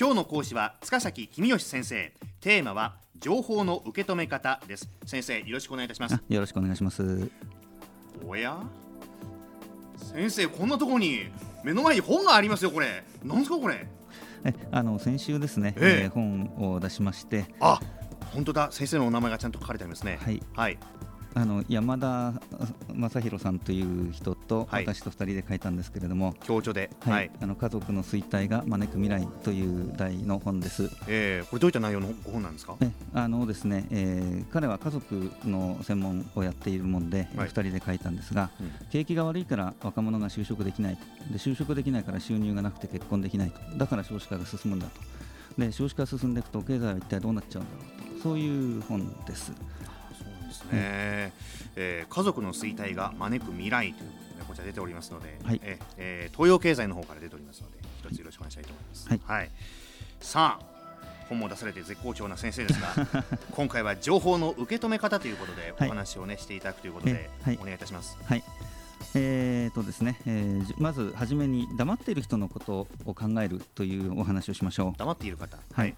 今日の講師は塚崎君吉先生。テーマは情報の受け止め方です。先生よろしくお願いいたします。よろしくお願いします。おや？先生こんなところに目の前に本がありますよこれ。なんですかこれ？えあの先週ですね、ええ。えー本を出しまして。あ本当だ。先生のお名前がちゃんと書かれてありますね。はい。はいあの山田正弘さんという人とはい。私と二人で書いたんですけれども、強調で。はい。はい、あの家族の衰退が招く未来という題の本です。えー、これどういった内容のご本なんですか？えあのですね、えー彼は家族の専門をやっているもんで、二はい。人で書いたんですが、うん。景気が悪いから若者が就職できないと。で就職できないから収入がなくて結婚できないと。だから少子化が進むんだと。で少子化が進んでいくと経済は一体どうなっちゃうんだろうと。そういう本です。ですね、えー家族の衰退が招く未来ということで、こちら出ておりますので、はい。ええー東洋経済の方から出ておりますので一つよろしくお願いしたいと思います。はい。さあ本も出されて絶好調な先生ですが 今回は情報の受け止め方ということではい。お話をね、していただくということで、お願いいたします。はいえーとですねえーじまずはじめに黙っている人のことを考えるというお話をしましょう。黙っている方、はい。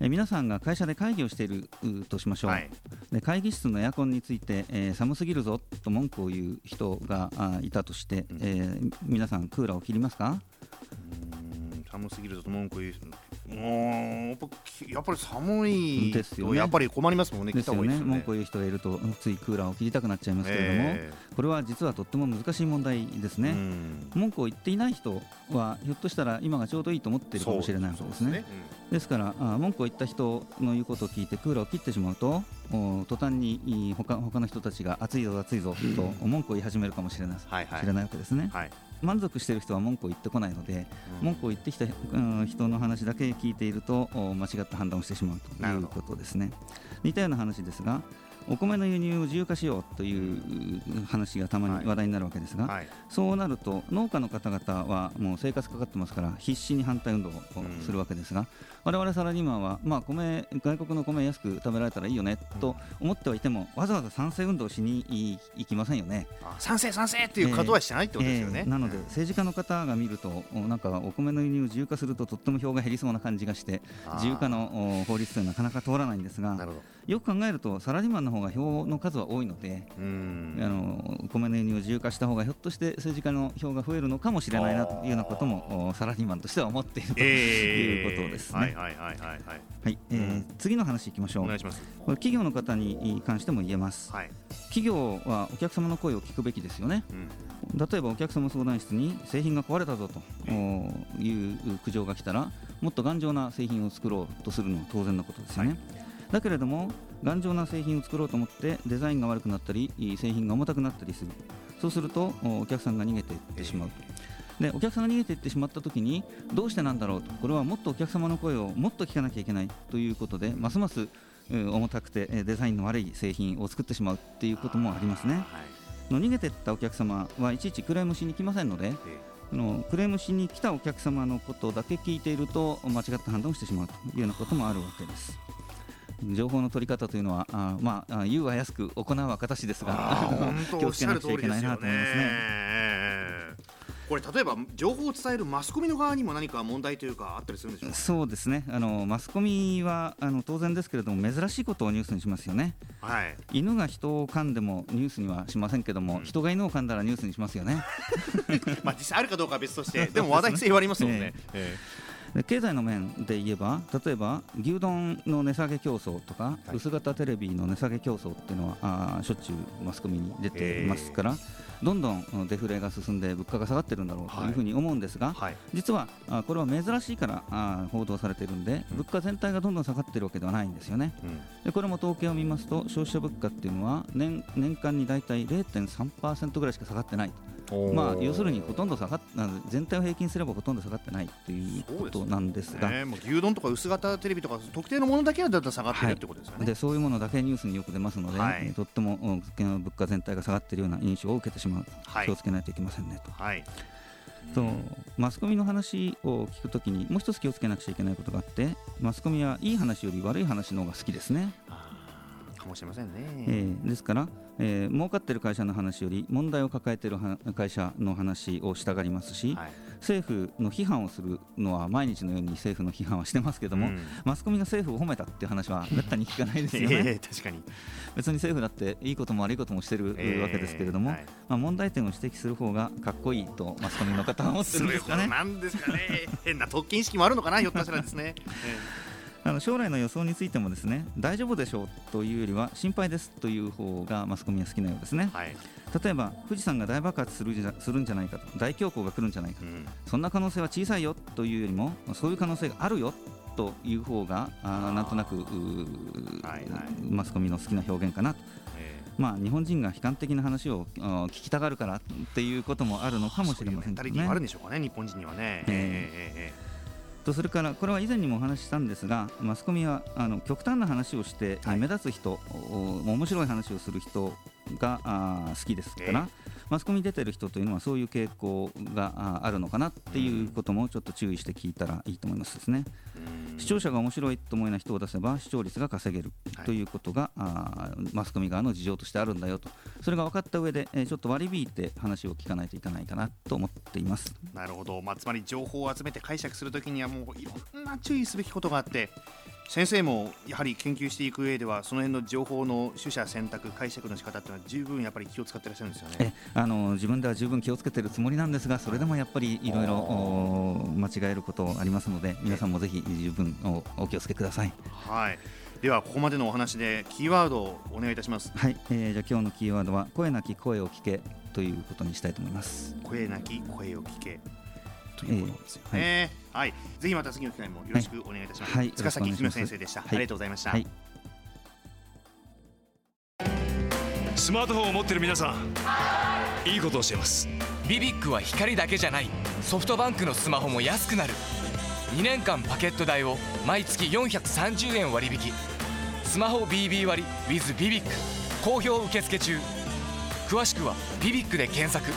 えー皆さんが会社で会議をしているうとしましょう、はい。で会議室のエアコンについて、えー寒すぎるぞと文句を言う人があいたとして、うん。えー皆さんクーラーを切りますか？寒すぎるぞと文句言うもうやっぱやっぱり寒いですよね。とやっぱり困りますもんね。ですよね。文句を言う人がいるとついクーラーを切りたくなっちゃいますけれども、えこれは実はとっても難しい問題ですーね、うん。文句を言っていない人はひょっとしたら今がちょうどいいと思っているかもしれないわけですね。そうですからあ文句を言った人の言うことを聞いてクーラーを切ってしまうとお途端にい他他の人たちが暑いぞ暑いぞと文句を言い始めるかもしれない,、はいはい。知らないわけですね。はい満足している人は文句を言ってこないので、うん文句を言ってきた、うん人の話だけ聞いているとお間違った判断をしてしまうということですね。似たような話ですがお米の輸入を自由化しようという話がたまはい。に話題になるわけですが、はい。そうなると農家の方々はもう生活かかってますから必死に反対運動をうんするわけですが、我々サラリーマンは、まあ、米外国の米安く食べられたらいいよねと思ってはいてもわざわざ賛成運動をしに行きませんよね。あ賛成賛成っていうことはしてないってことですよね、えーなのでうん。政治家の方が見るとおなんかお米の輸入を自由化するととっても票が減りそうな感じがして自由化のお法律というのはなかなか通らないんですがよく考えるとサラリーマンの方が票の数は多いのであの米の輸入を自由化した方がひょっとして政治家の票が増えるのかもしれないなというようなこともおサラリーマンとしては思っているということですね。はいはいはいはいはい。はい。えー次の話いきましょう。お願いします。これ企業の方に関しても言えます。はい、企業はお客様の声を聞くべきですよね。うん。例えばお客様相談室に製品が壊れたぞとおいう苦情が来たらもっと頑丈な製品を作ろうとするのは当然のことですよね、だけれども頑丈な製品を作ろうと思ってデザインが悪くなったり製品が重たくなったりするそうするとおお客さんが逃げていってしまうと。でお客さんが逃げていってしまったときにどうしてなんだろうとこれはもっとお客様の声をもっと聞かなきゃいけないということでますますうん重たくてえデザインの悪い製品を作ってしまうっていうこともありますね。はいの逃げていったお客様はいちいちクレームしに来ませんのでのクレームしに来たお客様のことだけ聞いていると間違った判断をしてしまうというようなこともあるわけです。情報の取り方というのは、あまあ、あ言うは安く行うは形ですが 気をつけなくちゃいけないなと思いますね。ね。これ例えば情報を伝えるマスコミの側にも何か問題というかあったりするんでしょうか？そうですねあのマスコミはあの当然ですけれども珍しいことをニュースにしますよねはい。犬が人を噛んでもニュースにはしませんけども、うん人が犬を噛んだらニュースにしますよね まあ実際あるかどうかは別として、でも話題性はありますもんね。えで経済の面で言えば例えば牛丼の値下げ競争とか、はい。薄型テレビの値下げ競争っていうのはあーしょっちゅうマスコミに出ていますから、どんどんうんデフレが進んで物価が下がってるんだろうというふうに思うんですが、はい。実はあこれは珍しいからあ報道されているんで、うん。物価全体がどんどん下がっているわけではないんですよね。うん。でこれも統計を見ますと消費者物価っていうのは年年間に大体0.3%ぐらいしか下がってないまあ、要するにほとんど下がっ全体を平均すればほとんど下がってないということなんですがね、もう牛丼とか薄型テレビとか特定のものだけはだんだん下がってるってことですよね。でそういうものだけニュースによく出ますので、はいえーとってもうん物価全体が下がっているような印象を受けてしまう、はい気をつけないといけませんねと。はい。とマスコミの話を聞くときにもう一つ気をつけなくちゃいけないことがあってマスコミはいい話より悪い話の方が好きですね。もしれませんね、えーですから、えー儲かってる会社の話より問題を抱えているは会社の話をしたがりますし、はい。政府の批判をするのは毎日のように政府の批判はしてますけども、うん。マスコミが政府を褒めたっていう話はめったに聞かないですよね、えー確かに。別に政府だっていいことも悪いこともしてるえーわけですけれども、はい。まあ、問題点を指摘する方がかっこいいとマスコミの方は思ってるんですかね。なんですかね。変な特権意識もあるのかなひょっとしたらですね、あの将来の予想についてもですね大丈夫でしょうというよりは心配ですという方がマスコミは好きなようですね。えーはい。例えば富士山が大爆発するじゃするんじゃないかと大恐慌が来るんじゃないかうん。そんな可能性は小さいよというよりもそういう可能性があるよという方があーなんとなくはいはい。マスコミの好きな表現かなと。えまあ日本人が悲観的な話をあー聞きたがるからっていうこともあるのかーもしれませんけどそういうメンタリティもあるんね。でしょうかね日本人にはね、ええとそれからこれは以前にもお話ししたんですがマスコミはあの極端な話をして、はい。目立つ人お面白い話をする人があー好きですから、えマスコミに出てる人というのはそういう傾向があるのかなっていうこともちょっと注意して聞いたらいいと思いますですね。うん視聴者が面白いと思うような人を出せば視聴率が稼げるはい。ということが、あーマスコミ側の事情としてあるんだよと。それが分かった上で、えーちょっと割り引いて話を聞かないといけないかなと思っています。なるほど、まあ、つまり情報を集めて解釈するときにはもういろんな注意すべきことがあって先生もやはり研究していく上ではその辺の情報の取捨選択解釈の仕方っていうのは十分やっぱり気を使ってらっしゃるんですよね。えあの自分では十分気をつけてるつもりなんですがそれでもやっぱりいろいろお間違えることありますので皆さんもぜひ十分おお気をつけください。はい、ではここまでのお話でキーワードをお願いいたします。はい、えー、じゃあ今日のキーワードは声なき声を聞けということにしたいと思います。声なき声を聞けということですよね。はい、ぜひまた次の機会もよろしくお願いいたします。はい。塚崎よろしくお願いします公先生でした、はい。ありがとうございました。はい。スマートフォンを持ってる皆さん。いいことをしています。ビビックは光だけじゃない。ソフトバンクのスマホも安くなる。2年間パケット代を毎月430円割引。スマホ BB 割 with ビビック好評受付中。詳しくは「ビビック」で検索